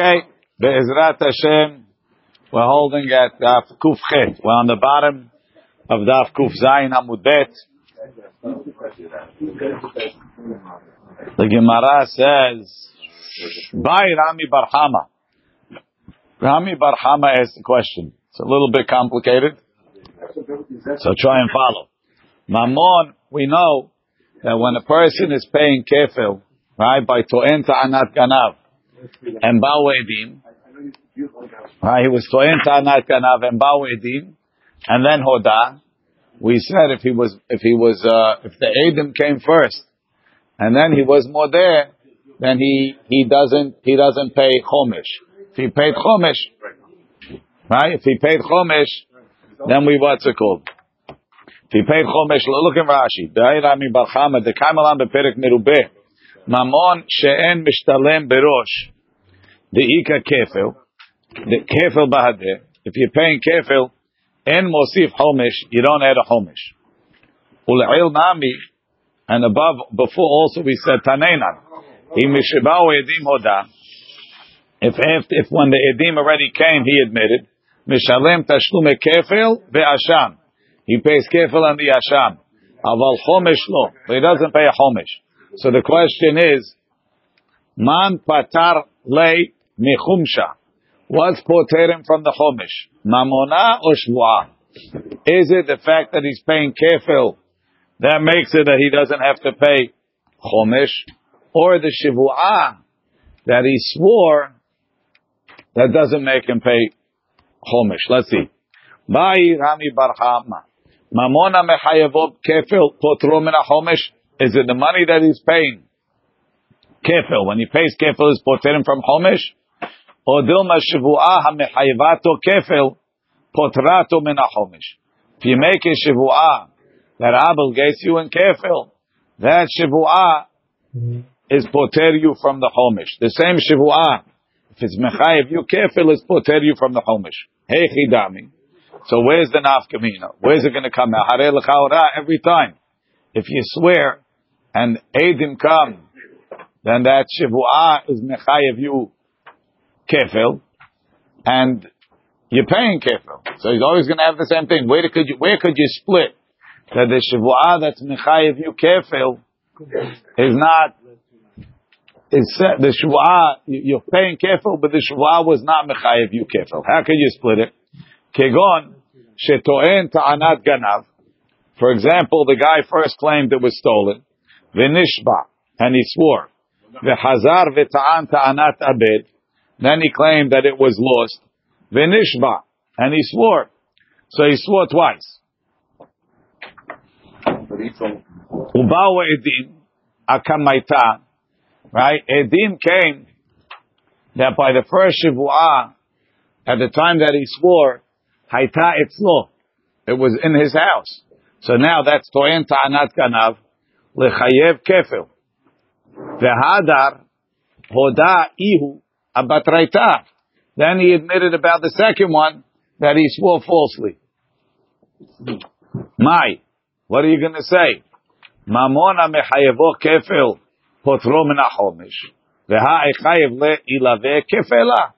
Okay, Be'ezrat Hashem, we're holding at Daf Kuf Chet. We're on the bottom of Daf Kuf Zayin Amud Bet. The Gemara says, By Rami Barhama. Rami Barhama asked the question. It's a little bit complicated, so try and follow. Mammon, we know that when a person is paying kefil, right, by to'en ta'anat ganav, and ba'u edim, right, he was to'en ta'anat ganav and ba'u edim, and then hoda, we said if he was, if he was, uh, if the edim came first, and then he was more there, then he, he doesn't, he doesn't pay chomish. If he paid chomish, right, if he paid chomish, then we, what's it called? If he paid chomish, look at Rashi. Da'ay Rami Barchama, the Kamalam beperek merubeh. Mamon she'en mishtalem berosh. The ika kefil. The kefil bahadeh. If you're paying kefil, en mosif homish, you don't add a homish. Ul'il nami, and above, before also we said tanenan. If, if, if when the edim already came, he admitted, mishalem tashlume kefil ve'asham. He pays kefil and the asham. Homish lo. But he doesn't pay a homish. So the question is, man patar lei michumsha. What's poterim from the chomish? Mamona or shvuah? Is it the fact that he's paying kefil that makes it that he doesn't have to pay chomish, or the shvuah that he swore that doesn't make him pay chomish? Let's see. Bai Rami Barhama. Mamona mechayevot kefil potro min. Is it the money that he's paying? Kefil. When he pays kefil, is poterim from chomish? Or dilma shivu'ah ha-mechayivato kefil potrato min chomish. If you make a shivu'ah that obligates you in kefil, that shivu'ah mm-hmm. is poter you from the chomish. The same shivu'ah, if it's mechayiv you kefil, is poter you from the chomish. Hey chidami. So where's the nafkamina? Where's it going to come out? Every time. If you swear and Adim come, then that Shivu'ah is Mechayev you kefil, and you're paying kefil. So he's always going to have the same thing. Where could you, where could you split? That the Shivu'ah that's Mechayev you kefil is not, is the Shivu'ah, you're paying kefil, but the Shivu'ah was not Mechayev you kefil. How could you split it? Kegon, Shetoen Ta'anat Ganav. For example, the guy first claimed it was stolen. V'nishba, and he swore. V'hazar v'ta'an ta'anat abed. Then he claimed that it was lost. V'nishba, and he swore. So he swore twice. Ubawa edim akamaita. Right? Edim came that by the first Shivu'ah, at the time that he swore, Haita etzlo. It was in his house. So now that's Toyen Ta'anat Ganav. Lechayev kefil. Vehadar hoda ihu abatraita. Then he admitted about the second one that he swore falsely. Mai, what are you going to say? Mamona mechayevo kefil potro min hachomish. Veha echayev le ilave kefela.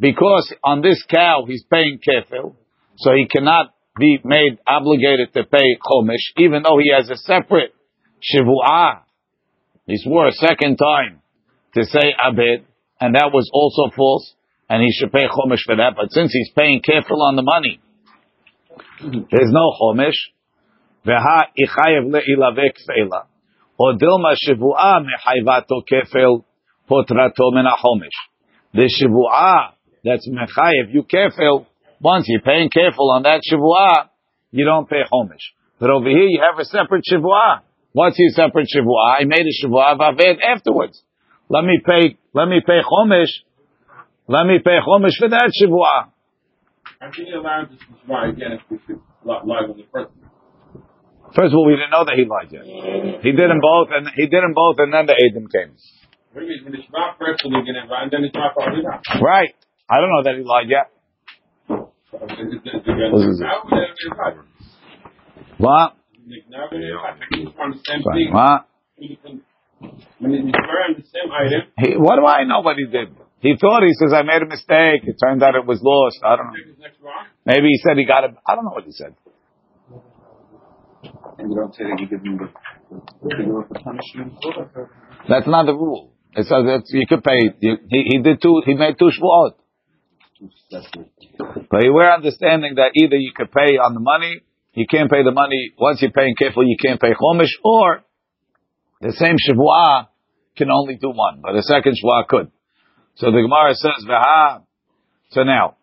Because on this cow he's paying kefil, so he cannot be made obligated to pay chomish, even though he has a separate Shivu'ah. He swore a second time to say abed, and that was also false, and he should pay chomish for that. But since he's paying kefil on the money, there's no chomish. Veha ichayev le'ilave kfeila. Or shivu'ah mechayvato kefil potrato min chomish. The shivu'ah that's mechayev, you kefil, once you're paying kefil on that shivu'ah, you don't pay chomish. But over here you have a separate shivu'ah. What's his separate shavua? I made a shavua of aved afterwards. Let me pay. Let me pay chomish. Let me pay chomish for that shavua. How can you allow this shavua again if we could lie on the first? First of all, we didn't know that he lied yet. He did them both, and he did them both, and then the Adam came. What do you mean? The shavua first, and you get it right, and then the shavua probably not. Right. I don't know that he lied yet. What? What? When you swear on the same item, He, what do I know what he did? He thought, he says, I made a mistake. It turned out it was lost. I don't know. Take his next rock. Maybe he said he got it. I don't know what he said. And you don't say that you give him the, the, the punishment. That's not the rule. It says that you could pay. You, he, he did two. He made two shvuot. But we're understanding that either you could pay on the money, you can't pay the money. Once you're paying kefil, you can't pay chomish, or the same shavua can only do one, but the second shavua could. So the Gemara says, "V'ha." So now,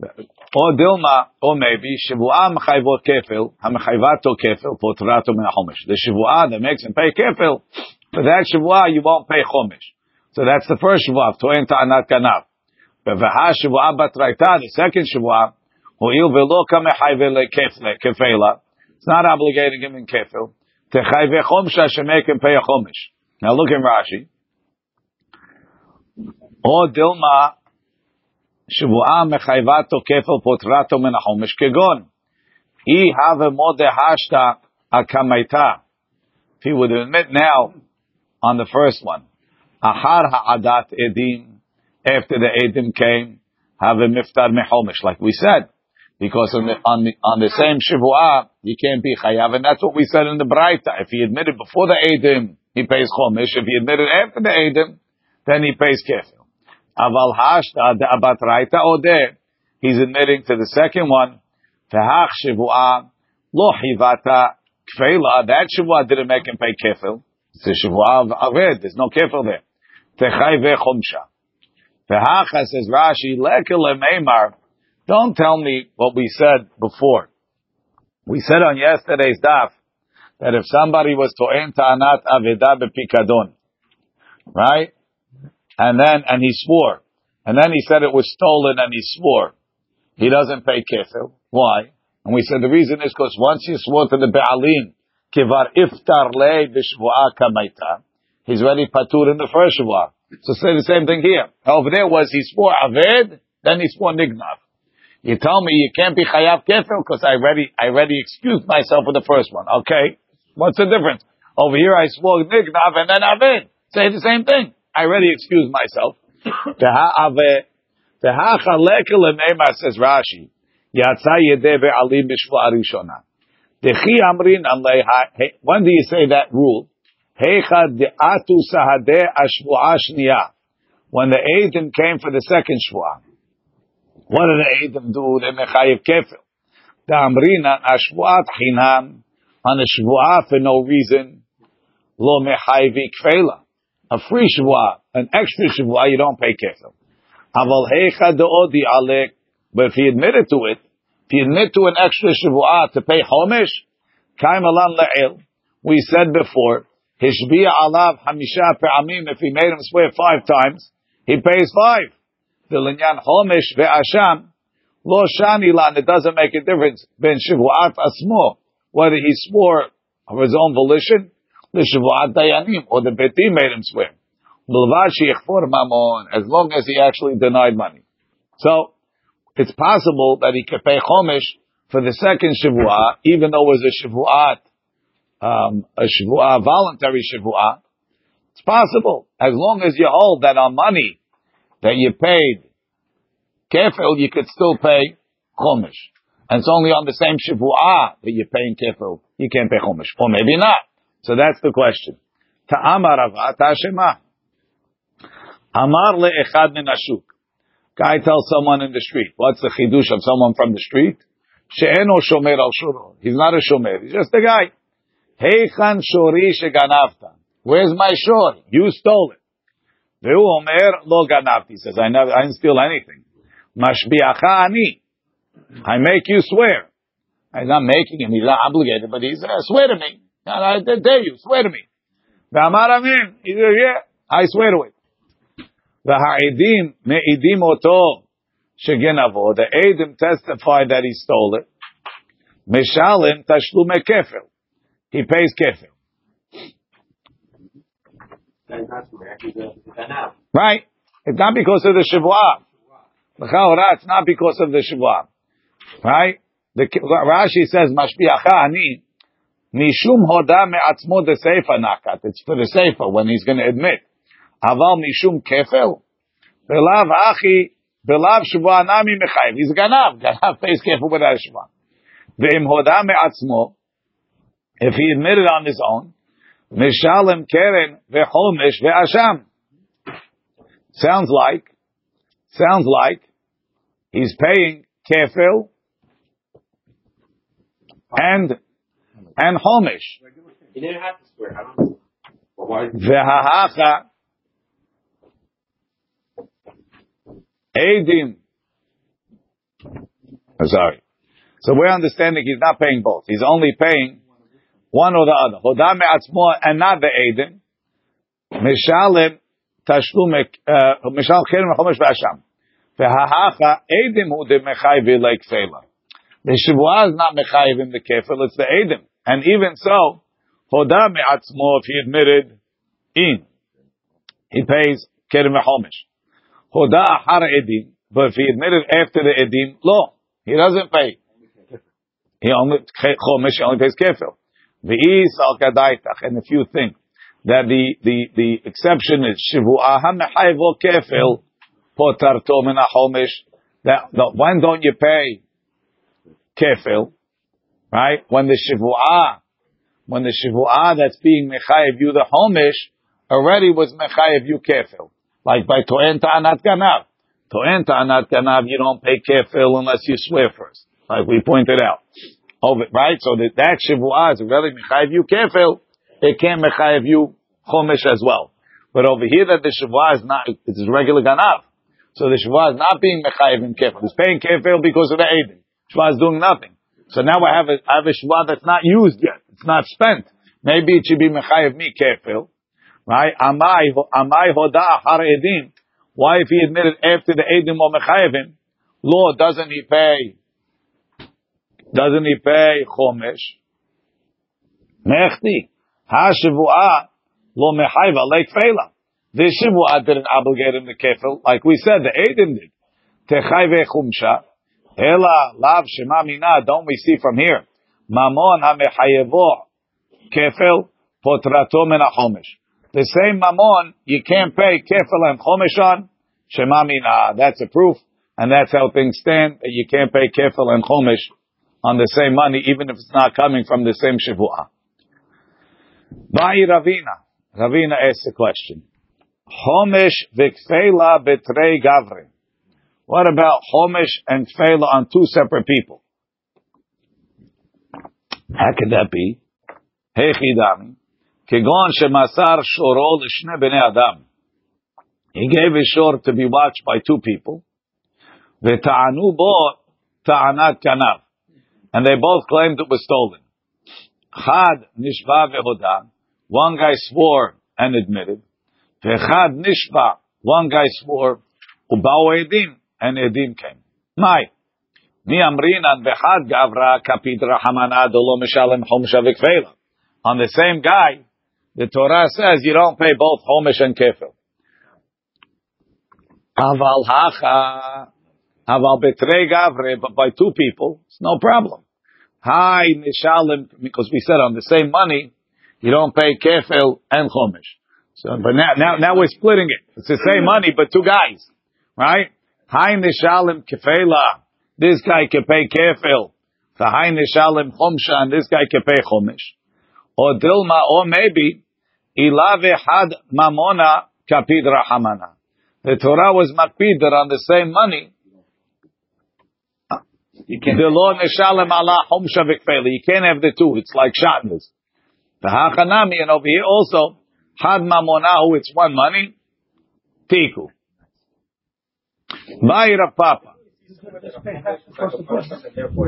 or dilma, or maybe shavua mechayvot kefil, hamechayvato kefil, potrato min chomish. The shavua that makes him pay kefil, for that shavua you won't pay chomish. So that's the first shavua, toen ta'anat kanav. V'ha shavua batraita, the second shavua, Ho'il velo kamechayve lekefela. It's not obligating him in kefil. Techayve chomsha shemek him pay a chomish. Now look in Rashi. O dilma שבועה מחייבתו כפל פוטרתו מן החומש כגון אי הווה מודה השתא הקמייתה. If he would admit now on the first one, אחר העדת edim, after the edim came, have a miftar mechomish, like we said. Because on the, on the, on the same Shavuah, he can't be chayav, and that's what we said in the Braita. If he admitted before the Eidim, he pays chomish. If he admitted after the Eidim, then he pays kefil. Aval hashta de abat raita odeh. He's admitting to the second one. Tehach Shavuah lo hivata kfela. That Shavuah didn't make him pay kefil. It's a Shavuah of aved. There's no kefil there. Techay vechomsha. Tehach says Rashi lekel meimar. Don't tell me what we said before. We said on yesterday's daf that if somebody was to'en ta'anat aveda bepikadon, right? And then, and he swore. And then he said it was stolen and he swore. He doesn't pay kefil. Why? And we said the reason is because once he swore to the Ba'alim, kivar iftar le kamaita, he's already patur in the first shvu'ah. So say the same thing here. Over there was he swore aved, then he swore nignav. You tell me you can't be chayav kefil because I already, I already excused myself with the first one. Okay. What's the difference? Over here I swore nignav and then aved. Say the same thing. I already excused myself. says Rashi. Yatsa yedeh be'alim b'shvuah rishona. Dechi amrin When do you say that rule? Heicha de'atu sahadeh ashvuah shniya. When the Eidim came for the second shvuah. What did the Eidim do? They mechayiv kefil. The amrina ashvuat hinam on a shvuah for no reason. Lo mechayivi kfela. A free shvuah, an extra shvuah, you don't pay kefil. Aval heicha de'odi alek. But if he admitted to it, if he admit to an extra shvuah to pay homish, kaim le'el. We said before, hishbiya alav hamisha pe'amim. If he made him swear five times, he pays five. The linyan homish ve'asham lo shani lan. It doesn't make a difference. Ben shvuat asmo, whether he swore of his own volition, the shvuat dayanim, or the beti made him swear. As long as he actually denied money. So, it's possible that he could pay chomish for the second shavua, even though it was a shavuat, um, a shavua, voluntary shavua. It's possible, as long as you hold that on money that you paid kefil, you could still pay chomish. And it's only on the same shavua that you're paying kefil, you can't pay chomish. Or maybe not. So that's the question. Ta'amar Tashema. Amar le'echad min ashuk. Guy tells someone in the street. What's the chidush of someone from the street? She'eno shomer al shuro. He's not a shomer. He's just a guy. Heichan shori sheganavta. Where's my shor? You stole it. Ve'u omer lo ganavti. He says, I never, I didn't steal anything. Mashbiacha ani. I make you swear. He's not making him. He's not obligated, but he's, uh, swear to me. I dare you, swear to me. Ve'amar amin. He says, yeah, I swear to it. V'ha'edim me'idim oto shegenavo. The edim testify that he stole it. Mishalim tashlume kefil. He pays kefil. Right? It's not because of the shavua. It's not because of the shavua. Right? The Rashi says, Mashbiacha ani, mishum hoda me'atzmo de seifa nakat. It's for the seifa when he's going to admit. Aval mishum kefil. Belav Achi, Belav Shavua Nami Mechayiv. He's a Ganav. Ganav pays careful without Shavua. Ve'im Hoda Me'atzmo, if he admitted on his own, Mishalem Keren Ve'chomish Ve'asham. Sounds like, sounds like he's paying kefil and and homish. He didn't have to swear. I don't? Vehahacha edim. Sorry. So we're understanding he's not paying both. He's only paying one or the other. Hoda me'atzmo and not the edim. Mishalem tashlum uh, mishal keren chomesh ve'asham. Vehahacha edim hu de like fela. The shivua is not mechayv in the kefil, it's the edim. And even so, hoda me'atzmo if he admitted in, he pays keren ve'chomesh. Hoda ahar edim, but if he admitted after the edim, lo, he doesn't pay. He only chomesh, he only pays kefil. And if you think that the the the exception is shivua hamechayvo kefil potarto min chomesh, that, that when don't you pay kefil, right? When the shivua, when the shivua that's being mechayev you the homish already was mechayev you kefil, like by toen ta'anat ganav. Toen ta'anat ganav, you don't pay kefil unless you swear first, like we pointed out. Over, right? So that, that is already mechayev you kefil, it can mechayev you chomish as well. But over here that the shivua is not, it's regular ganav. So the shivua is not being mechayev in kefil. It's paying kefil because of the edim. Shuvah is doing nothing. So now I have a, I have a shuvah that's not used yet. It's not spent. Maybe it should be mechayev me kefil. Right? Amai, amai hoda har edim. Why if he admitted after the edim or mechayevim, law doesn't he pay, doesn't he pay chomesh? Mechti. Ha shivua lo like fela. This shivua didn't obligate him to kefil. Like we said, the edim did. Techayve chumsha. Ela lav shema mina. Don't we see from here? Mamon hamechayevo kefil potrato min chomesh. The same mamon you can't pay kefil and chomesh on shema mina. That's a proof, and that's how things stand. You can't pay kefil and chomesh on the same money, even if it's not coming from the same shivua. Vai Ravina. Ravina asks a question. Chomesh v'kfela betrei gavre. What about Homish and Kfela on two separate people? How could that be? Hechidami. Kegon shemasar shoro l'shne bnei adam. He gave his shor to be watched by two people. V'ta'anu bo ta'anat kanav. And they both claimed it was stolen. Chad nishba ve'hoda. One guy swore and admitted. V'chad nishba. One guy swore. Ubao edim and Edim came. My. Mi amrinan bechad gavra kapid rahamana dolo mishalem homsha. On the same guy, the Torah says you don't pay both homish and kefil. Aval hacha, aval betrei gavre, but by two people, it's no problem. Hi nishalim, because we said on the same money, you don't pay kefil and homish. So, but now, now, now we're splitting it. It's the same money, but two guys, right? Hi nishalim kefela. This guy can pay kefil. The hi nishalim chomsha, and this guy can pay chomish. Or dilma, or maybe ilave had mamona kapid rahamana. The Torah was makpid that on the same money. You can't. The law nishalim ala chomsha v'kfela. You can't have the two. It's like shatnez. The hachanami, and over here also had mamona, it's one money. Tiku. By Rav Papa.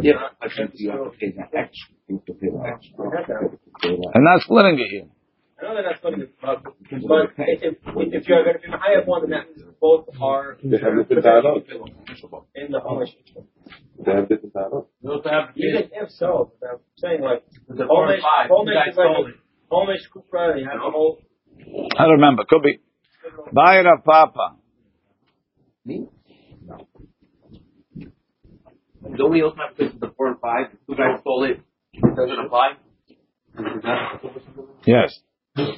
Yeah, I think you have to pay that extra. You have to pay that extra. And not splitting it here. I know that that's what it is, but, but if, if you're going to be high up one, then that both are They have different dialogue. in the Homish. They have different dialogue. Even if so, but I'm saying like The four and Homish, five, you Homish guys is like sold it. Homish Kupra, you have the whole. I don't remember. Could be. By Rav Papa. Me? No. Don't we also have to the four and five? Two guys stole it. It doesn't apply. Yes.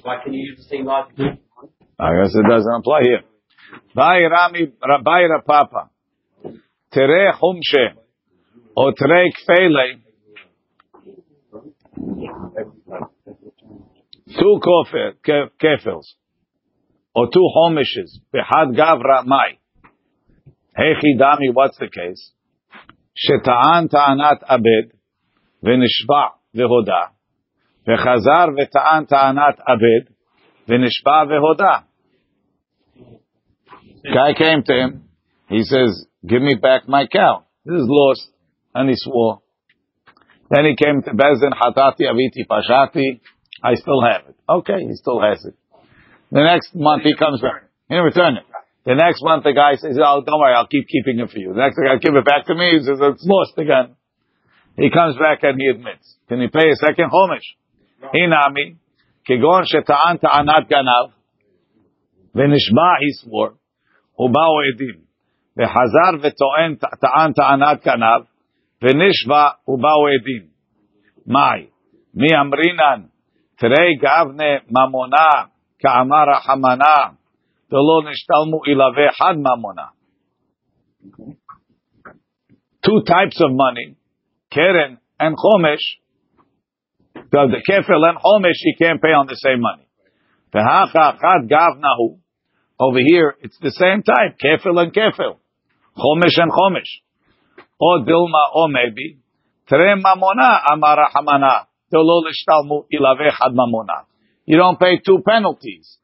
Why can you use the same logic? I guess it doesn't apply here. Bai Rami Rabai Rapapa. Tere Humshe. O Tere Kfele. Two kefels. Or two homishes. Behad Gavra Mai. Hechidami, what's the case? Sheta'an ta'anat abed. Venishba vehoda. וחזר וטען טענת עבד ונשבע והודה. Guy came to him, he says, give me back my cow. This is lost. And he swore. Then he came to Bezin, Hatati, Aviti, Pashati. I still have it. Okay, he still has it. The next month he comes back. He return it. The next month the guy says, oh, don't worry, I'll keep keeping it for you. The next guy, give it back to me. He says, it's lost again. He comes back and he admits. Can he pay a second homish? Inami, כגון שטען טענת גנב, ונשבע he swore, ובאו עדים, וחזר וטוען טען טענת גנב, ונשבע ובאו עדים. מאי, מי אמרינן, תרי גבנה ממונה, כאמר רחמנה, ולא נשתלמו ילווה חד ממונה. Two types of money, keren and chomesh, the, the kefil and chomesh you can't pay on the same money. Over here, it's the same type, kefil and kefil. Chomesh and chomesh. Or dilma, or maybe. You don't pay two penalties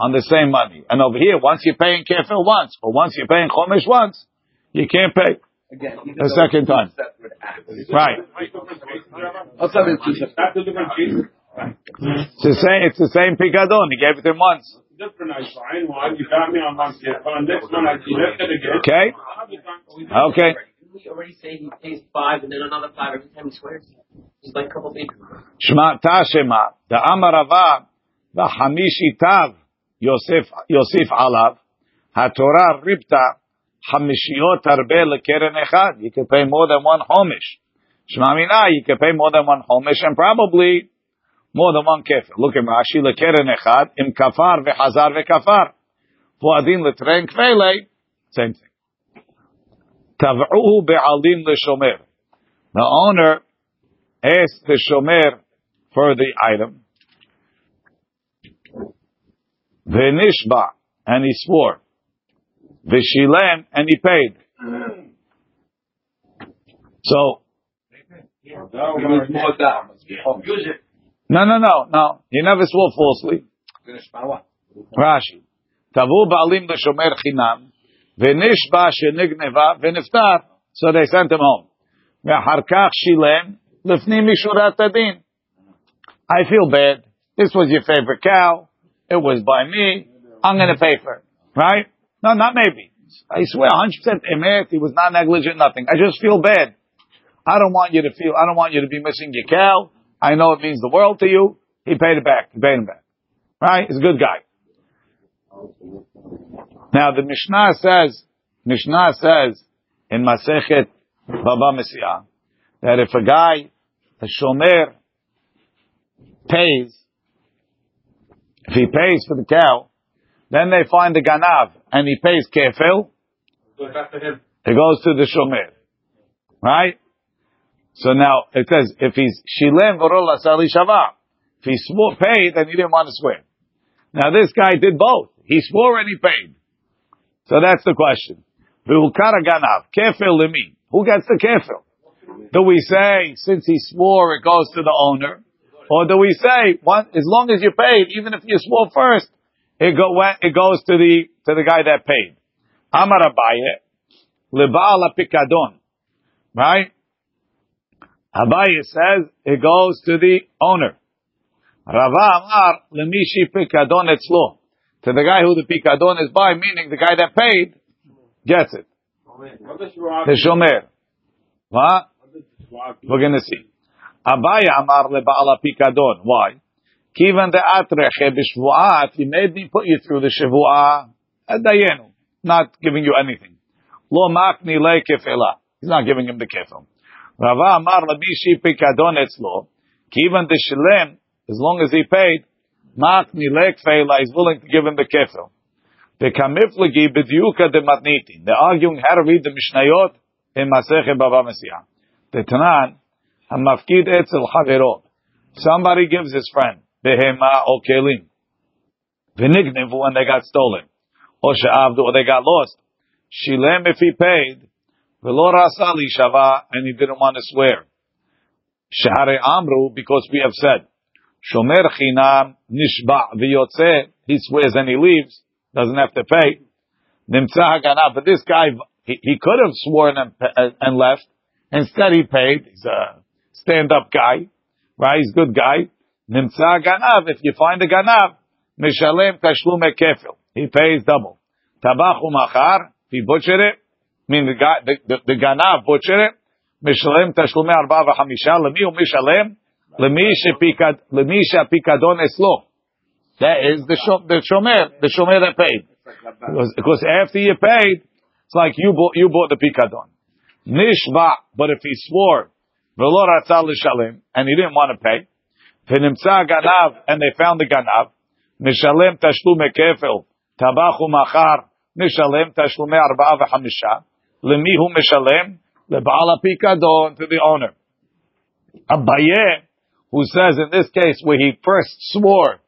on the same money. And over here, once you're paying kefil once, or once you're paying chomesh once, you can't pay Again, even the second time. Right. Also, it's two separate- That's a different case. It's the same, it's the same picadon. He gave it to him once. Different, I find. One, you got me on one case. On next one, I left it again. Okay? Okay. We already say he pays five and then another five every time he swears? He's like a couple pages. Shema Tashema, the Amarava, the Hamishi Tav, Yosef, Yosef Alav, HaTorah Ripta, Hamishiot Arbe Lekeren Echad. You can pay more than one homish. Shema Mina, you can pay more than one homish and probably more than one kefir. Look at Rashi, Lekeren Echad, Im Kafar Vehazar Vekafar. Fuadin Letren Kfele, same thing. Tav'uhu Be'alim Leshomer. The owner asked the shomer for the item. V'nishba, and he swore. V'shilem, and he paid. So, It was more down. Use it. no, no, no, no. He never swore falsely. Finish power. Rashi. Tavu ba'alim l'shomer chinam, v'nishba shenigneva, v'niftar. So they sent him home. ואחר כך שילם לפנים משורת הדין. I feel bad. This was your favorite cow. It was by me. I'm going to pay for it. Right? No, not maybe. I swear, 100% emet. He was not negligent, nothing. I just feel bad. I don't want you to feel, I don't want you to be missing your cow. I know it means the world to you. He paid it back. He paid him back. Right? He's a good guy. Now the Mishnah says, Mishnah says in Masechet Baba Metzia that if a guy, a shomer, pays, if he pays for the cow, then they find the ganav and he pays kefil, it goes to the shomer. Right? So now it says if he's shilem v'rol asali shava, if he swore paid, then he didn't want to swear. Now this guy did both. He swore and he paid. So that's the question. V'ukara ganav kefil limi. Who gets the kefil? Do we say since he swore it goes to the owner, or do we say one, as long as you paid, even if you swore first, it go it goes to the to the guy that paid. Amar Abaye, leba'al pikadon, right? Abaye says it goes to the owner. Rava Amar lemishi pikadon etzlo, to the guy who the pikadon is by, meaning the guy that paid gets it. The shomer. What? We're going to see. Abaye amar leba'al pikadon. Why? Kivan de atreche b'shvu'ah. If you made me put you through the shvu'ah, dayenu. Not giving you anything. Lo makni le kefela. He's not giving him the kefel. Rava amar lebishi pikadon etzlo. Kivan de shilem. As long as he paid, makni le kefela. He's willing to give him the kefel. The kamiflagi b'diuka de matnitin. They're arguing how to read the Mishnayot in Masechet Bava Metzia. The Tanan, hamafkid etzel havero. Somebody gives his friend behema or kelim. V'nignivu when they got stolen. Or she'avdu or they got lost. Shilem if he paid. V'lo rasa li shava and he didn't want to swear. Shehare amru because we have said. Shomer chinam nishba v'yotze. He swears and he leaves. Doesn't have to pay. Nimtza hagana. But this guy, he, he could have sworn and, and left. Instead he paid. He's a stand-up guy. Right? He's a good guy. Nimtza ganav. If you find a ganav, mishalem tashlum kefil. He pays double. Tabachu machar. If he butchered it, I mean the the, the, the ganav butchered it. Mishalem tashlumei arba v'chamisha. Lemi u mishalem. Lemi shapikadon eslo. That is the shom, the shomer, the shomer that paid. Because, because after you paid, it's like you bought you bought the pikadon. Nishba, but if he swore, v'lo ratzal l'shalim, and he didn't want to pay, v'nimtza ganav, and they found the ganav, mishalem tashlum tabachu machar, mishalem tashlume arba'a v'chamisha, lemihu mishalem, leba'al pikadon, to the owner. Abaye, who says in this case where he first swore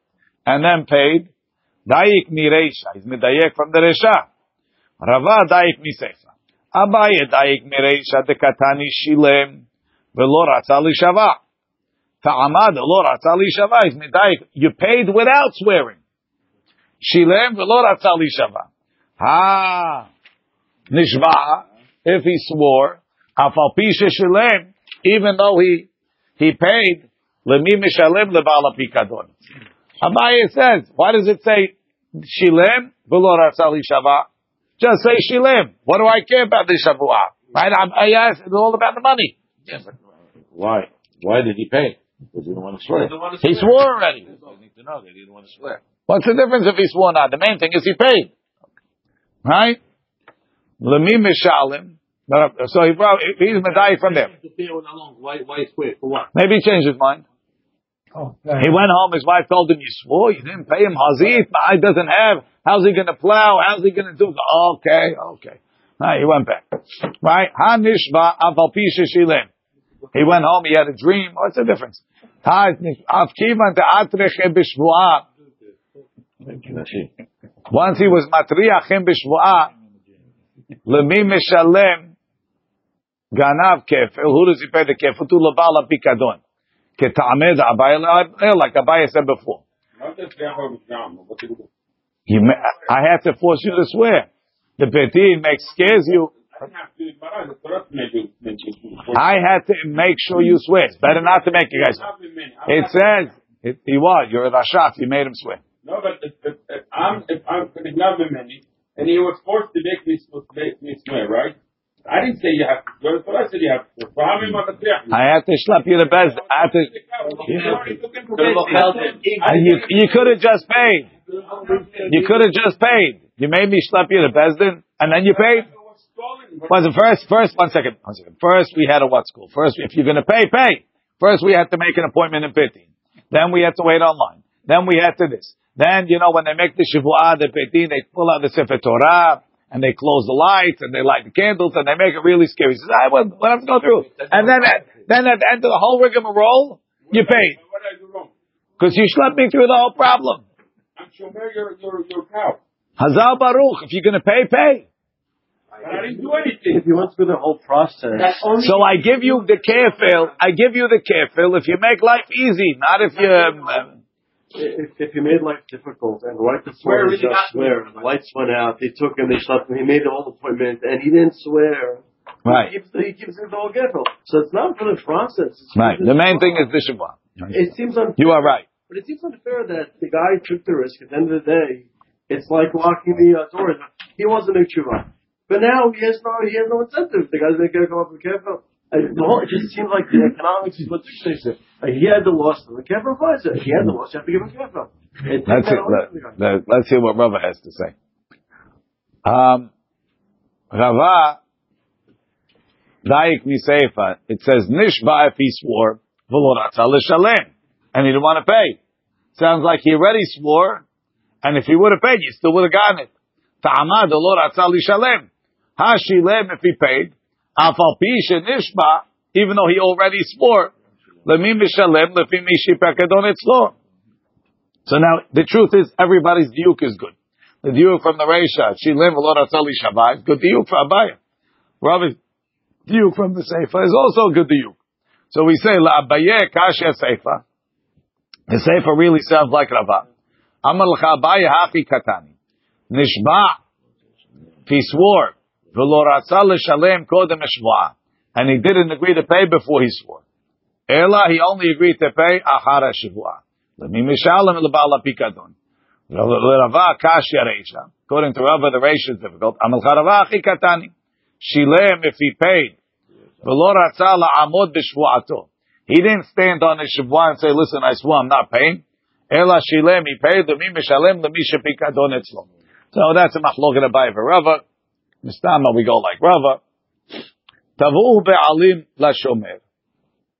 and then paid, daik mi reisha, he's medayek from the resha. Rava daik mi seifa. Abaye daik mi reisha de katani shilem, velo shava. Ta'amad lo ratza li shava, he's medayek, you paid without swearing. Shilem velo ratza li shava. Ha, nishva, if he swore, afal pisha shilem, even though he, he paid, lemi mishalem lebala pikadon. Abaye says, why does it say shilem v'lo ratzali shava? Just say shilem. What do I care about the shavua? Right? I asked, it's all about the money. Yes. Why? Why did he pay? Because he didn't want to swear. He swore already. You need to know he didn't want to swear. What's the difference if he swore or not? The main thing is he paid. Right? Lemi mishalim. So he brought, he's medai from there. Why, why swear? For what? Maybe he changed his mind. Oh, he went home, his wife told him, you swore, you didn't pay him hazit, he doesn't have, how's he gonna plow, how's he gonna do, okay, okay. Right, he went back. Right, ha nishba aval shilim. He went home, he had a dream, what's the difference? Ha, av kivan te'atreche b'shvuah. Once he was matriachim b'shvuah, lemi mishalem, ganav kefil, who does he pay the kefil to lebala pikadon? Keta'amed Abaye, eh, like Abaye said before. May, I have to force you to swear. The Betin makes scares you. I had to make sure you swear. It's better not to make you guys. It says, it, he was, you're a Rashaf, you made him swear. No, but if, if, if I'm, if I'm not many, and he was forced to make me, to make me swear, right? I didn't say you have to swear, but I said you have to swear. I have to slap you the best. I had to, and you, you could have just paid. You could have just paid. You made me slap you the Bezdin, and then you paid. Was it first? First, one second, one second. First, we had a what school? First, if you're going to pay, pay. First, we had to make an appointment in 15. Then we had to wait online. Then we had to this. Then, you know, when they make the shivuah, the 15, they pull out the Sefer Torah, and they close the lights, and they light the candles, and they make it really scary. He says, I will, what have to go through. And then, at, then at the end of the whole rigmarole, you paid. What did I do wrong? Because you schlepped me through the whole problem. I'm shomer your, your, your cow. Hazal Baruch, if you're going to pay, pay. I didn't do anything. If you went through the whole process, So I give you the kefil. I give you the kefil if you make life easy, not if you. Um, if, if he made life difficult and right before he really just swear, and the lights went out, they took him, they shot him, he made the whole appointment, and he didn't swear. right, He gives, he gives him the whole ghetto. So it's not for the process. It's right. The main thing is the Shabbat. It seems unfair, You are right. but it seems unfair that the guy took the risk. At the end of the day, it's like locking the uh, doors. He wants to make tshuva, but now he has no he has no incentive. The guy's going to come up with careful. And the whole, it just seems like the economics is what dictates it. Like he had the loss, the careful applies it. He had the loss, you have to give him takes Let's that let, from the guy. let, let's hear what Rava has to say. Um, Rava, Daik Miseifa, it says Nishba if he swore, V'loratza l'shalem, and he didn't want to pay. Sounds like he already swore, and if he would have paid, you still would have gotten it. Ta'amad lo ratzah lishalem. Hashilem if he paid. Afal pi shenishba, even though he already swore. Lemi mishalem lefi mishi pekadon etzlo. So now, the truth is, everybody's diuk is good. The diuk from the Reisha, Shilem lo ratzah lishavah, is good diuk for Abaye. Ravi, diuk from the Seifa is also good diuk. So we say, La Abaye kasha Seifa. The Seifa really sounds like. Amar l'cha Abaye hachi katani. Nishba, he swore, And he didn't agree to pay before he swore. Ela, he only agreed to pay achara reisha. According to Rava, the reisha is difficult. Amal. Shilem, if he paid. He didn't stand on his shivua and say, listen, I swore, I'm not paying. Ela shilem, he paid, l'mi mishalem, l'mi shepikadon etzlo. So that's a abai for Rava. Mistama, we go like Rava. Tavu be'alim la shomer.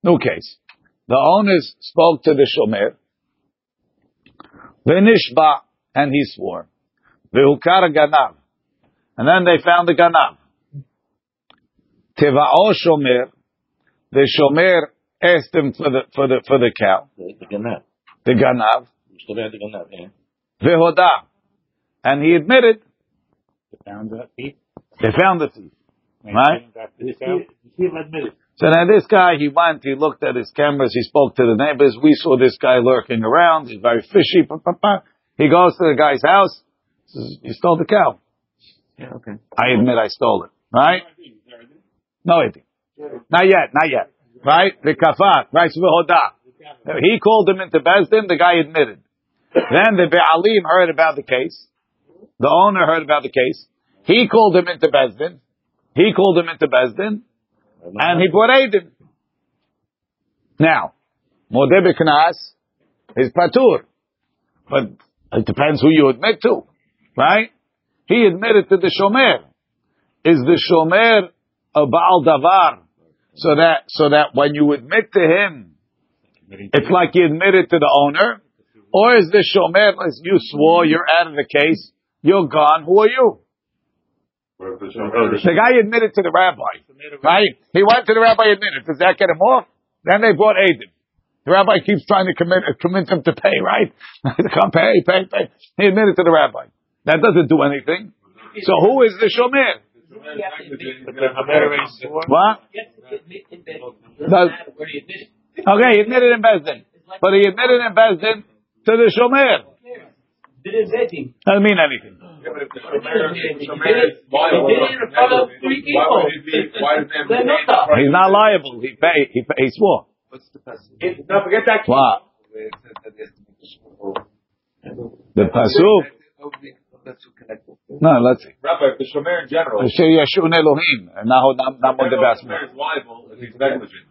New case. The owners spoke to the shomer. V'nishba, and he swore. V'hukar ganav. And then they found the ganav. Teva'o shomer. The shomer asked him for the, for the, for the cow. The ganav. The ganav. You still have the ganav, yeah. V'hoda. And he admitted They found that thief. They found the thief. Right? The thief admitted. So now this guy, he went, he looked at his cameras, he spoke to the neighbors. We saw this guy lurking around. He's very fishy. Pa, pa, pa. He goes to the guy's house. Says, you stole the cow. Yeah, okay. I admit I stole it. Right? No, he didn't. Not yet, not yet. Right? The kafat, right? Hoda. He called him into Bezdin, the guy admitted. Then the Be'alim heard about the case. The owner heard about the case. He called him into Bezdin. He called him into Bezdin. And he brought him. Now, Modeh B'Knas is Patur. But it depends who you admit to. Right? He admitted to the Shomer. Is the Shomer a Baal Davar? So that, so that when you admit to him, it's like you admitted to the owner? Or is the Shomer, as you swore, you're out of the case, you're gone, who are you? The guy admitted to the rabbi, right? He went to the rabbi, admitted. Does that get him off? Then they brought Aiden. The rabbi keeps trying to commit, uh, convince him to pay, right? Come pay, pay, pay. He admitted to the rabbi. That doesn't do anything. So who is the shomer? What? Does- Okay, he admitted in Bezdin. But he admitted in Bezdin to the shomer. Didn't say anything. Doesn't mean anything. He did it in front of three people. They're not that. He's not liable. He paid, he, pay, he swore. Now forget that. What? The pasuk? No, let's see. Rabbi, the shomer in general. Asher yashun Elohim. Nahu nam nam The de basma. shomer is liable if he's negligent.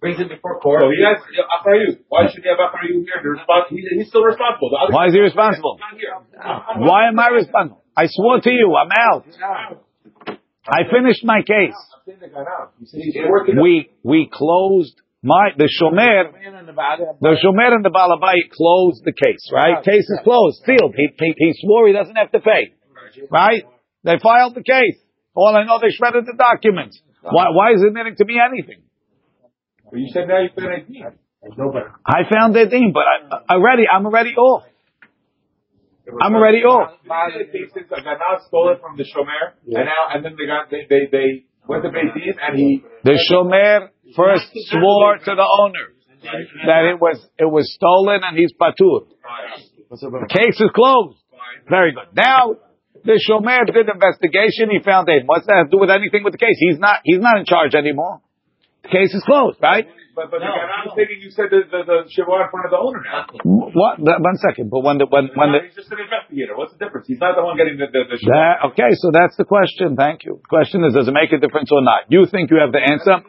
Brings it before court. So he has Achrayu. Why should he have Achrayu here? The respons- he's, he's still responsible. Why is he responsible? Not here. Why am I responsible? I swore to you. I'm out. I finished my case. I'm saying the guy now. You said he's working. We we closed my the shomer. The shomer and the balabai closed the case. Right? Case is closed, sealed. He, he he swore he doesn't have to pay. Right? They filed the case. All I know, they shredded the documents. Why why is it admitting to me anything? Well, you said now you put an ID. I found their thing, but I, already I'm already off. I'm already off. Cases, a Ganal stole it from the shomer, and now and then they got they they, they went to Beit and he The shomer first swore to the owner that it was it was stolen and he's patur. The case is closed. Very good. Now the shomer did investigation. He found it. What's that have to do with anything with the case? He's not he's not in charge anymore. The case is closed, right? But but the Ganal thinking you said the the, the Shiva in front of the owner now. What? That- One second. But when the when when the he's just an investigator. What's the difference? He's not the one getting the the, the that, okay, so that's the question. Thank you. The question is, does it make a difference or not? You think you have the answer?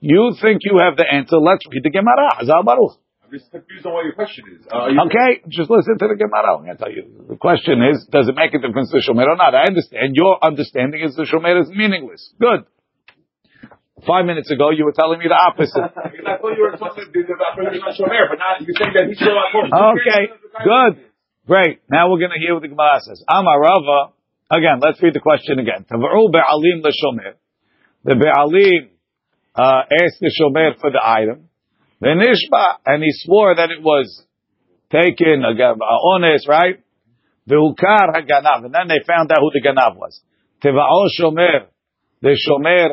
You think you have the answer? Let's read the Gemara. Hazal Baruch. I'm just confused on what your question is. Uh, you, Okay, just listen to the Gemara. I'm going to tell you. The question is, does it make a difference to Shomer or not? I understand. Your understanding is the Shomer is meaningless. Good. Five minutes ago, you were telling me the opposite. Because I thought you were talking about the shomer, but now you're saying that he's still on court. Okay, good. Great. Now we're going to hear what the Gemara says. Amar Rava, Again, let's read the question again. Tav'u be'alim l'shomer. The be'alim uh, asked the shomer for the item. The nishba, and he swore that it was taken, again, uh, honest, right? V'hukar haganav. And then they found out who the ganav was. Teva'o shomer. The shomer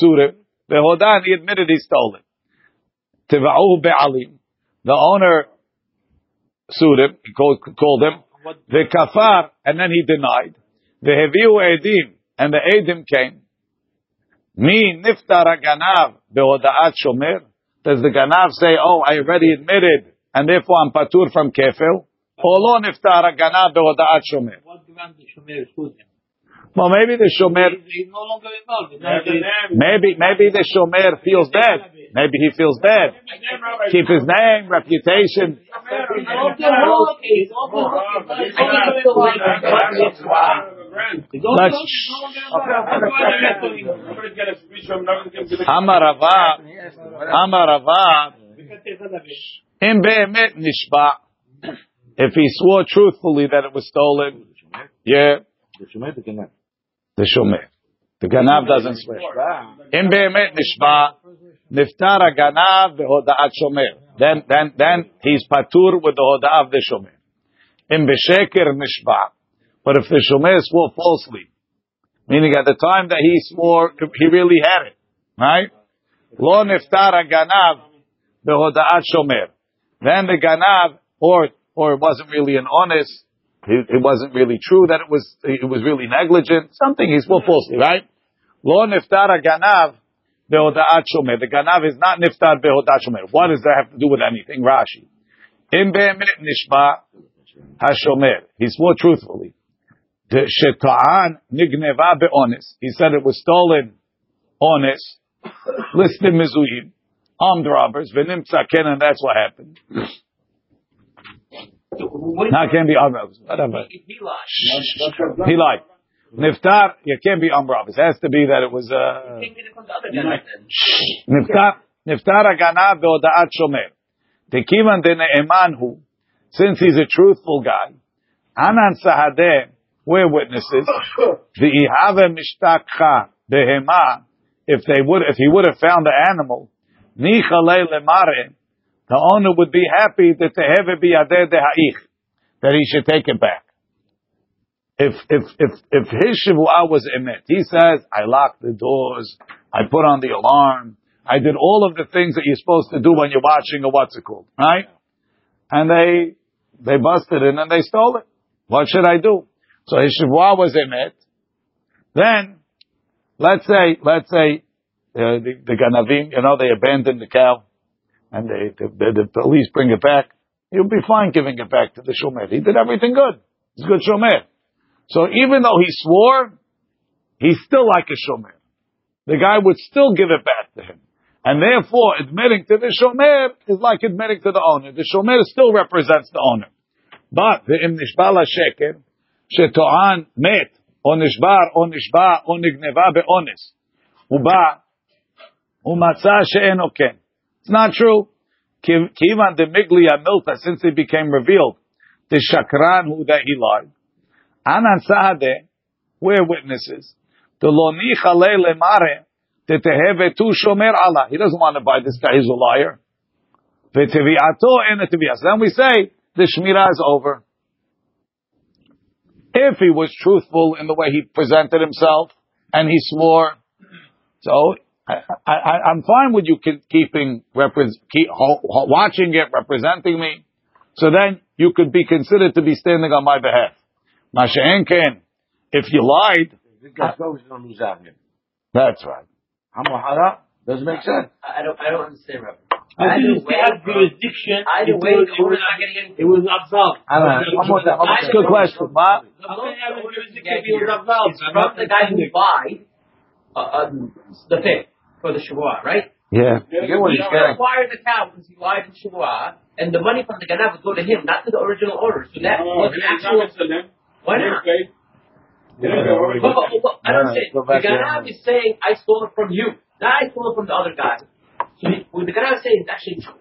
surim. Ve'hodan, he admitted he stole it. Teva'u be'alim. The owner sued him, he called, called him. The kafar, and then he denied. The heviu edim, and the edim came. Mi niftar ganav behoda'at shomer. Does the ganav say, oh, I already admitted, and therefore I'm patur from kefil? Or lo niftar ganav behoda'at shomer? What ground the Shomer sued him? Well, maybe the shomer, He's no longer involved. He's Yeah, not the the- name- maybe, maybe the shomer feels bad. Maybe he feels bad. the name, Rabbi, Keep his name, reputation. He's off the hook. He's off the hook. He's I not got the one. it. He's off the Let's- hook. He's no longer involved. Nobody's gonna speech from nobody's gonna give the Amarava, Amarava, in be'emet nishba. If he swore truthfully that it was stolen, yeah, The shomer, the ganav. doesn't swear. In be'emet nishba, niftar ganav ve'hoda'at shomer. Then, then, then he's patur with the hoda'ah of the shomer. In besheker nishba. But if the shomer swore falsely, meaning at the time that he swore, he really had it, right? Lo niftar ganav ve'hoda'at shomer. Then the ganav, or, or it wasn't really an honest, it, wasn't really true that it was, it was really negligent, something he swore falsely, right? Lo niftar ganav behoda'at shomer. The ganav is not niftar behoda'at shomer. What does that have to do with anything? Rashi. In be'emet nishba hashomer. He swore truthfully. Sheta'an nigneva be'onis. He said it was stolen honest. Listed mizuyim. Armed robbers. V'nimtza ken, and that's what happened. Now it can't be Amra. Whatever. Pilai. Niftar, it can't be Amra. It has to be that it was uh, Niftar, Niftar Agana Beoda'at Shomer. Tekivan Dene'eman neemanhu, Since he's a truthful guy, Anan Sahadeh, we're witnesses. The Ihave Mishtakha Behema, if they would, if he would have found the animal, Nichale Lemare, the owner would be happy that the heavy be ha'ich, that he should take it back. If, if, if, if his shivua was emet, he says, I locked the doors, I put on the alarm, I did all of the things that you're supposed to do when you're watching a what's it called, right? And they, they busted it and they stole it. What should I do? So his shivua was emet. Then, let's say, let's say, uh, the, the ganavim, you know, they abandoned the cow and they, the, the, the police bring it back. You'll be fine giving it back to the shomer. He did everything good. He's a good shomer. So even though he swore, he's still like a shomer. The guy would still give it back to him. And therefore, admitting to the shomer is like admitting to the owner. The shomer still represents the owner. But the im nishba la sheker, sheto'an met, או נשבר, או נשבע, או נגנבה באונס. הוא בא, הוא מצא שאינו כן. It's not true. Kivan de Migli Amilta, since it became revealed, the Shakran who that he lied. Anan Sahade, we're witnesses. The Loni Chalele Mare, the Teheve Tu Shomer Allah. He doesn't want to buy this guy, he's a liar. V'tevi'ato and the Then we say, the Shmirah is over. If he was truthful in the way he presented himself, and he swore, so I, I, I'm fine with you keeping, repres keep, ho- ho- watching it, representing me. So then you could be considered to be standing on my behalf. Masha'en ken, if you lied, The guy goes on who's out that's right. Hamahara doesn't make sense. I don't, I don't understand, Rabbi. I Either didn't have jurisdiction. either It way, was- the not getting anything. It was absolved. I don't know. One more time, one more That's a good question. Ma, The owner had jurisdiction, it was absolved. It's from the guy who lied, uh, uh, the pig for the shavua, right? yeah. You get what He he's acquired the cow because he lied in shavua, and the money from the ganav would go to him, not to the original owner. So that No, was he an didn't actual. come. Why not? didn't pay. He didn't pay. What But, but, it? but, I don't say go the back there. ganav is saying I stole it from you, not I stole it from the other guy. So he, what the ganav is saying is actually true.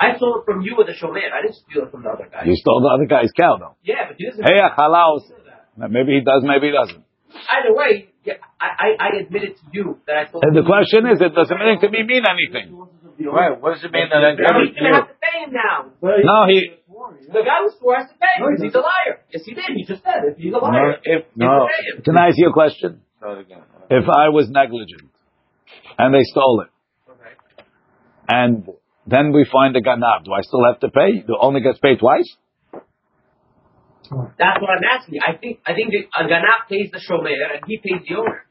I stole it from you with the shomer. I didn't steal it from the other guy. You stole the other guy's cow though. Yeah, but he doesn't. Hey, halaos. Maybe he does, maybe he doesn't. Either way, yeah, I, I, I admitted to you that I stole And the you. question is, it doesn't mean to me mean anything. Right. What does it mean that I Now got he's gonna have to pay him now. No, he, The guy who swore has to pay him because he's a liar. Yes, he did. He just said if he's a liar. If he no, has to pay him. can I ask you a question? Start again. If I was negligent and they stole it, Okay. and then we find the ganav, do I still have to pay? Do only gets paid twice? That's what I'm asking. I think I think the a ganaf pays the shomer and he pays the owner.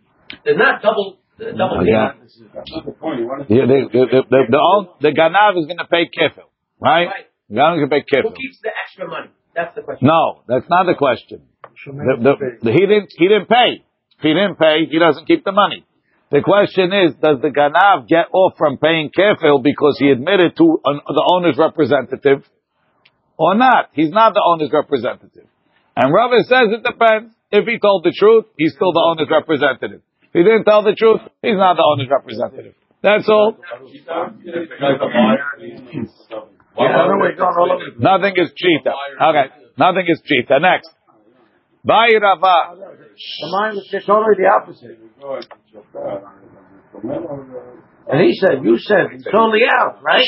There's not double uh, double Yeah. That's not the point. You want Yeah, the, the, the, the, the, own- the ganav is going to pay kefil, right? Right. The ganav is going to pay kefil. Who keeps the extra money? That's the question. No, that's not the question. The, the, the, he didn't. He didn't pay. If he didn't pay, he doesn't keep the money. The question is, does the ganav get off from paying kefil because he admitted to an, the owner's representative, or not? He's not the owner's representative. And Rava says it depends. If he told the truth, he's still the owner's representative. If he didn't tell the truth, he's not the owner's representative. That's all. Why are we going all over? Nothing is cheetah. Okay. Nothing is cheetah. Next. Bayi Rava. Mine was just totally the opposite. And he said, you said, it's totally out, right?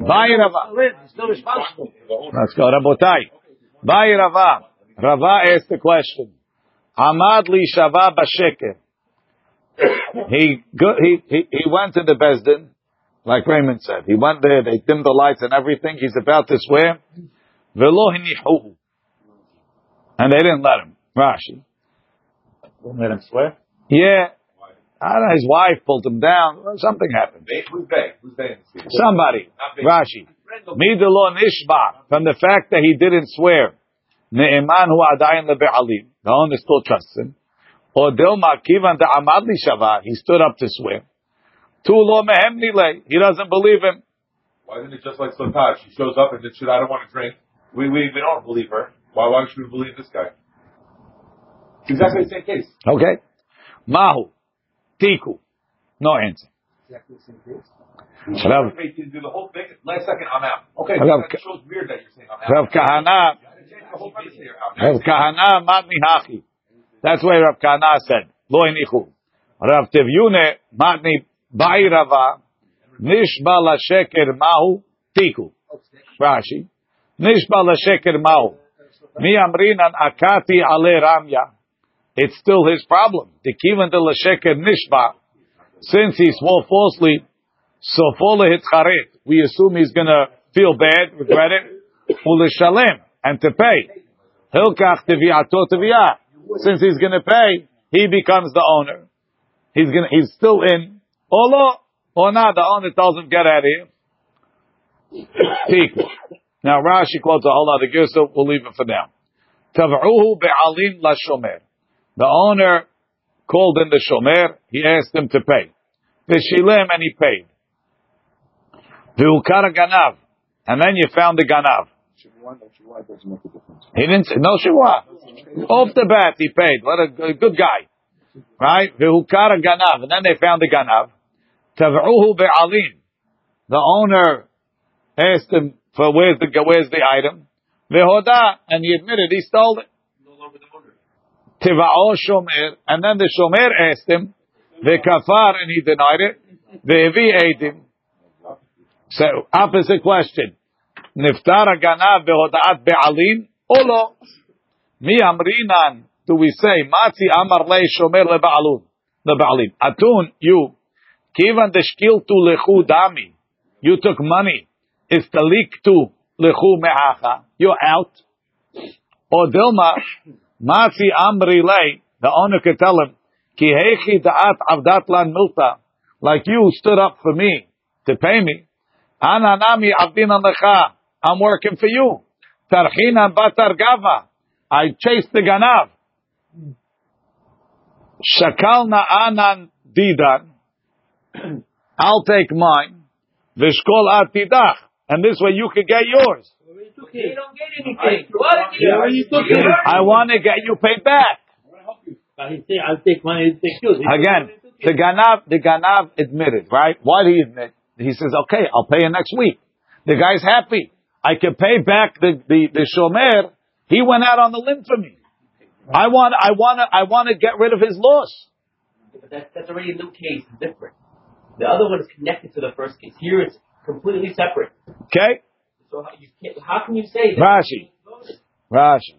Bayi Rava. Still responsible. Let's go, Rabotai. Bayi Rava. Rava asked the question. Amad li shava b'sheker. He, go, he, he, he went to the Bezdin, like Raymond said. He went there, they dimmed the lights and everything. He's about to swear. Velo hinichuhu. And they didn't let him. Rashi. Didn't let him swear? Yeah. I don't know, his wife pulled him down. Something happened. Who's they? Who's they? Somebody. Rashi. Midelo nishba. From the fact that he didn't swear. Ne'eman hu adayin lebe'alim. The owner still trusts him. Or Dilma kivan amad li shava. He stood up to swear. Tu lo mehem nile. He doesn't believe him. Why isn't it just like Sotah? She shows up and says, "Shit, I don't want to drink." We we we don't believe her. Why why should we believe this guy? It's exactly the same case. Okay. Mahu. Tiku. No answer. Rav, Wait, you do the whole thing. Last second, I'm out. Okay, Rav- that shows weird that you're saying I'm out. Rav Kahana. You gotta change the whole premise here. I'm out. Rav Kahana matni hachi. That's why Rav Kahana said, lo inichu. Rav Tavyomi matni ba'i rava, nishba la sheker mahu tiku. Rashi. Nishba la sheker mahu. Mi amrinan akati ale ramya. It's still his problem. The kivan de la sheker nishba. Since he swore falsely, so fola hitcharet. We assume he's gonna feel bad, regret it, ulishalem, and to pay. Hilkach. Since he's going to pay, he becomes the owner. He's to, he's still in. Olo or not, the owner him, get out of here. Now Rashi quotes a whole other girsa, we'll leave it for now. Tav'uhu be'alim la shomer. The owner called in the shomer, he asked him to pay. V'shilem, and he paid. V'ukar ganav. And then you found the ganav. He didn't say, no shivua. Off the bat, he paid. What a good, good guy. Right? V'hukara ganav. And then they found the ganav. Tav'uhu be'alim. The owner asked him for where's the, where's the item. V'hoda. And he admitted he stole it. Tiva'o Shomer, and then the Shomer asked him, the Kafar, and he denied it, the Evi ate him. So, opposite question. Niftar Aganav Behodat Be'alin, Olo. Mi Amrinan, do we say, Mati Amar Le Shomer Le Ba'alun, Le baalim Atun, you, Kivan Deshkiltu Lechu Dami, you took money, Istaliktu Lechu Me'acha, you're out. Or Dilma, Mafi amri lay, the owner could tell him, ki da'at avdat lan milta, like you stood up for me to pay me. Ananami avdin alecha, I'm working for you. Tarchina batar gava, I chased the ganav. Shakalna anan didan, I'll take mine. Vishkol atidach, and this way you could get yours. You don't get anything. What did you, you took it? I want to get you paid back. But say, I'll take money, he'll take yours. Again, the it. ganav, the ganav admitted, right? Why did he admit? He says, okay, I'll pay you next week. The guy's happy. I can pay back the, the, the shomer. He went out on the limb for me. I want, I want to, I want to get rid of his loss. But that's, that's already a new case, it's different. The other one is connected to the first case. Here it's completely separate. Okay? So how, can't, how can you say that? Rashi. Rashi.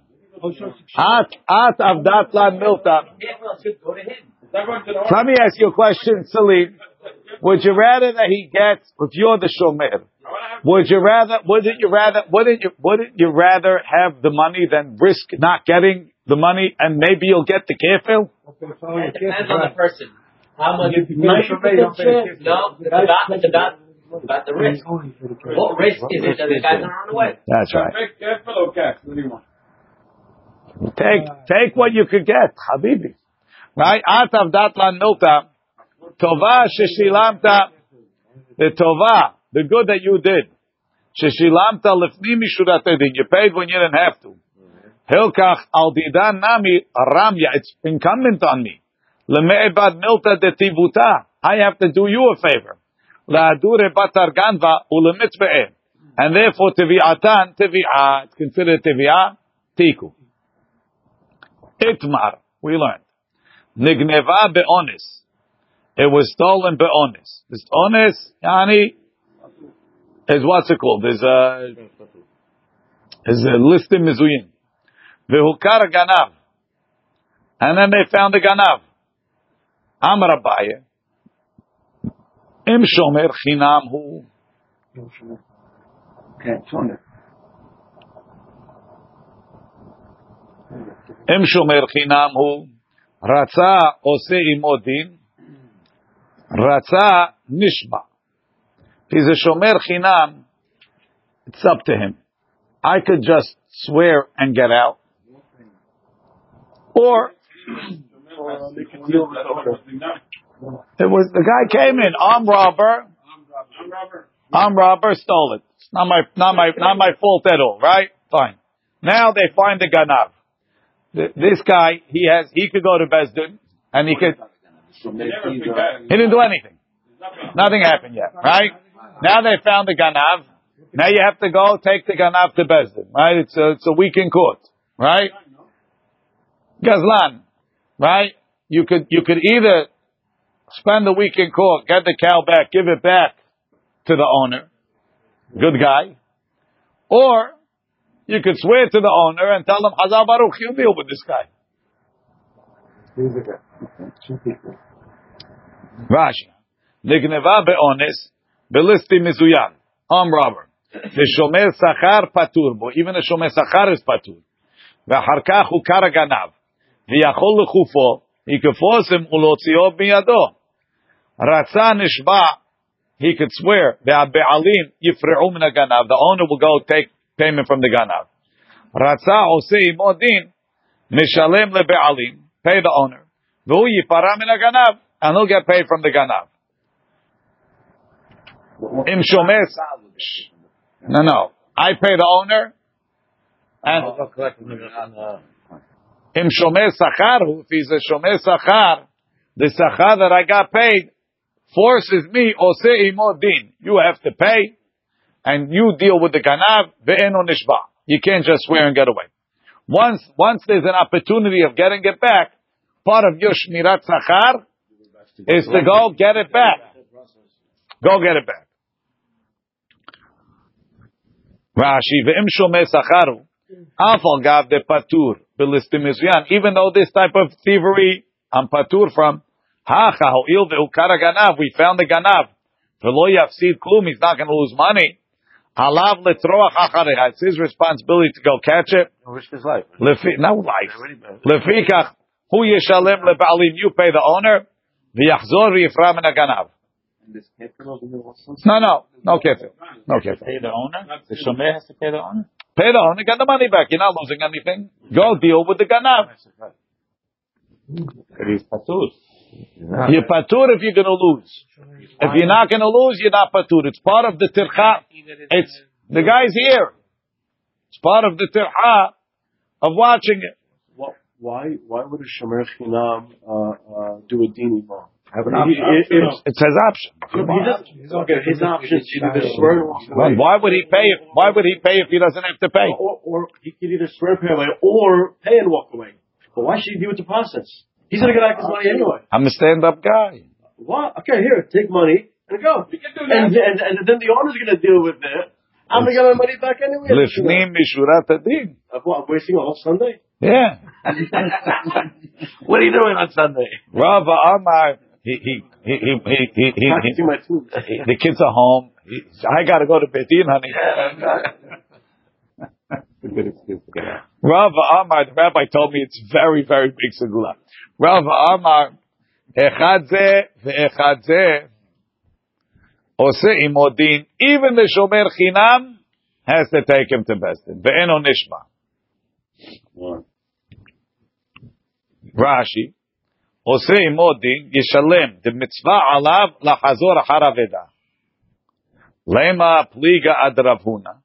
At, at avdat lan milta. Yeah, well, it should go to him. Let me ask you a question, Salim. Would you rather that he gets, if you're the shomer, would you rather, wouldn't you rather, wouldn't you, wouldn't you rather have the money than risk not getting the money and maybe you'll get the kefil? It depends on the person. How much? You can make sure they don't pay the kid. No, it's about, it's about, it's about the risk. What risk is it that the guy's gonna run away? That's right. Make careful or cash? What do you want? Take, take what you could get, Habibi. Right? At avdat lan milta. Tova sheshilamta. The tova, the good that you did. Sheshilamta lefni mishurat edin. You paid when you didn't have to. Hilkach al didan nami ramya. It's incumbent on me. Leme'ebad milta de tivuta. I have to do you a favor. La'adure batar ganva ulemitzve'eh. And therefore, tevi'atan, tevi'ah, it's considered tevi'ah, tiku. Itmar, we learned. Nigneva be'onis. It was stolen be'onis. This onis, yani, is what's it called? Is a, is a list in Mizuyin. Vehukar ganav. And then they found the ganav. Amar Abaye. Im shomer chinam hu. Okay, it's on it. אם שומר חינם הוא, רצה עושה עמו דין, רצה נשבע. He's a shomer chinam, it's up to him. I could just swear and get out. Or, it was, the guy came in, armed robber, armed robber Arm robber stole it. It's not my, not my, not my fault at all, right? Fine. Now they find the ganav. Th- This guy, he has, he could go to Besdin, and he could, he didn't do anything. Nothing happened yet, right? Now they found the ganav. Now you have to go take the ganav to Besdin, right? It's a, it's a week in court, right? Gazlan, right? You could, you could either spend the week in court, get the cow back, give it back to the owner, good guy, or you could swear to the owner and tell him, Hazal Baruch, you deal with this guy. Rashi. Nigneva be'ones, belisti mizuyan, arm robber. The shomer sachar patur bo. Even the shomer sachar is patur. ואחר כך הוא קר הגנב, ויכול לחופו, he could force him ולהוציאו בידו. Ratza nishba, he could swear, ve'abe'alim yifre'u min ganav. The owner will go take payment from the ganav. Ratza osei modin, mishalem lebe'alim, pay the owner. Ve'u yipara min ganav, and he'll get paid from the ganav. Im shomer No, no. I pay the owner, and im shomer sachar, if he's a shomer sachar, the sachar that I got paid, forces me, ose imo din. You have to pay, and you deal with the ganav, ve'eno nishba. You can't just swear and get away. Once, once there's an opportunity of getting it back, part of your shmirat sachar is to go get it back. Go get it back. Rashi, ve'im shomer sacharu, Afal gav de patur. Even though this type of thievery, I'm patur from. Hacha ho'il ve'ukara ganav. We found the ganav. V'lo yafsid klum. He's not going to lose money. Halav letroach achareha. It's his responsibility to go catch it. Risk his life. Lefi, no life. Lefikach hu yeshalem leba'alim. You pay the owner. V'yachzor v'yifra min haganav. No, no, no kefir. No kefir. Pay the owner? The shomer has to pay the owner? Pay the owner, get the money back. You're not losing anything. Go deal with the ganav. You're patur if you're going to lose. If you're not going to lose, you're not patur. It's part of the tircha. It's the guy's here. It's part of the tircha of watching it. Why, why would a shomer chinam uh, uh, do a dini wrong? Have an option. it- it's- It's his option. He doesn't, okay, his options either swear and walk Well, away, why would he pay? If, why would he pay if he doesn't have to pay? or, or he could either swear pay away, or pay and walk away. But why should he deal with the process? He's gonna get back his money anyway. I'm a stand-up guy. What? Okay, here, take money and go. We can do And, that. and, and then the owner's gonna deal with it. I'm gonna get my money back anyway. Lifnim mishurat adin. I'm wasting a whole Sunday? Yeah. What are you doing on Sunday? Rav Amar, he, he, he, he, he, he, he, Practicing my tools. he- the kids are home. He, I gotta go to Bedin, honey. Rav Amar, the rabbi told me it's very, very big segula. Rav Amar, echad zeh ve'echad zeh oseh imodin. Even the shomer chinam has to take him to Besdin. Ve'en nishma. Rashi, oseh imodin yishalem the mitzvah alav lachazor haraveda. Lema pliga adravuna.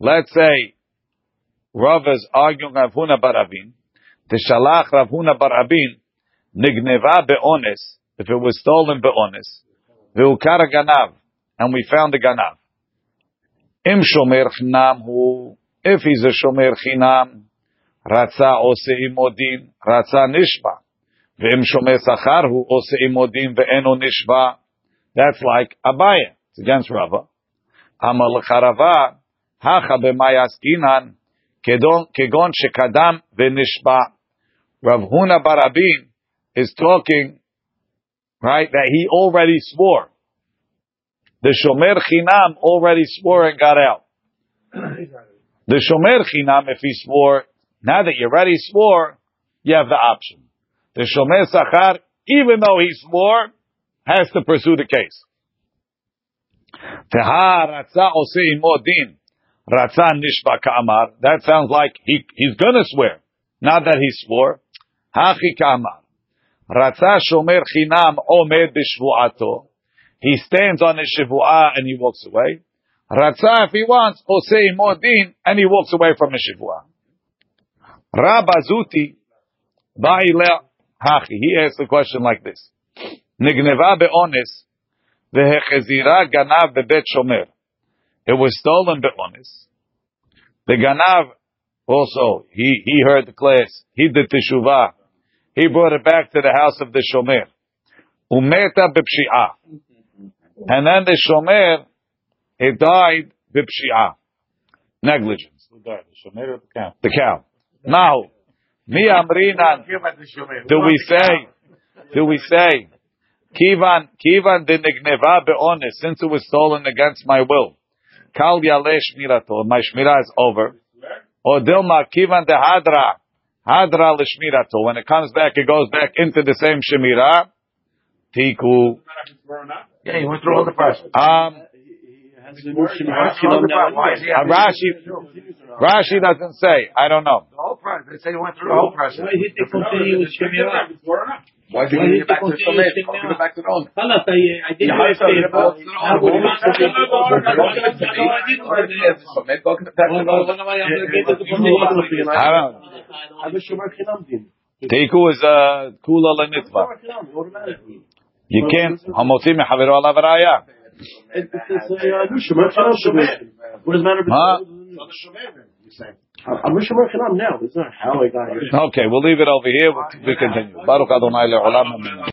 Let's say Rav is arguing Rav Huna bar Avin. Tishalach Rav Huna bar Avin nigneva be'ones. If it was stolen be'ones, ve'ukara ganav, and we found the ganav. Im shomer chinam hu. If he's a shomer chinam, רצה עושה עמודין, רצה nishba. Ve'im shomer שכר hu עושה עמודין ואינו נשבע. That's like Abaye. It's against Rava. Amal charava hacha הכה Kegon shekadam v'nishba. Rav Huna bar Avin is talking, right, that he already swore. The Shomer Chinam already swore and got out. The Shomer Chinam, if he swore, now that you already swore, you have the option. The Shomer Sachar, even though he swore, has to pursue the case. Tehar Atza Osei Modin din. Ratza nishba ka'amar. That sounds like he, he's gonna swear. Not that he swore. Hachi ka'amar. Ratza shomer chinam omed b'shvu'ato. He stands on his shivu'ah and he walks away. Ratza, if he wants, osei modin, and he walks away from his shivu'ah. Rabba Zuti, ba'ile hachi. He asks the question like this. Nigneva be'ones, v'hechezira ganav bebet shomer. It was stolen be'ones. The ganav also, he, he heard the class. He did teshuvah. He brought it back to the house of the shomer. Umeta b'pshi'ah. And then the shomer, he died b'pshi'ah. Negligence. Who died? The shomer or the cow? The cow. Now, mi amrinan. Do we say, do we say, kivan, kivan de nigneva be'ones, since it was stolen against my will. Kal yaleh shmirato, my shmira is over. Or dilma kivan de hadra, hadra l'shmirato. When it comes back, it goes back into the same shemira. Tiku. Yeah, he went through all the process. Um, Has the new Shema Shalom now Why is he Rashi, Rashi doesn't say. I don't know. The whole process. They say he went through the whole process. Why did they continue with Shemirah? Why did Why he did get back they to the continue Shomer? with Give it back to the owner. Halas, I, I did Yeah, my I saw it. favor. I would want to be- Shomer, go get back to the owner. I don't know. I have a Shomer Chinam din. Tiku is a kula lenitva. Shomer Chinam, automatically. You can't. Hamotzi mechaviro alav raya. It- It's it's a uh, new Shomer Chinam situation. What does it matter if Huh? I'm not how I got here. Okay, we'll leave it over here. We continue. Baruch Adonai le'olam.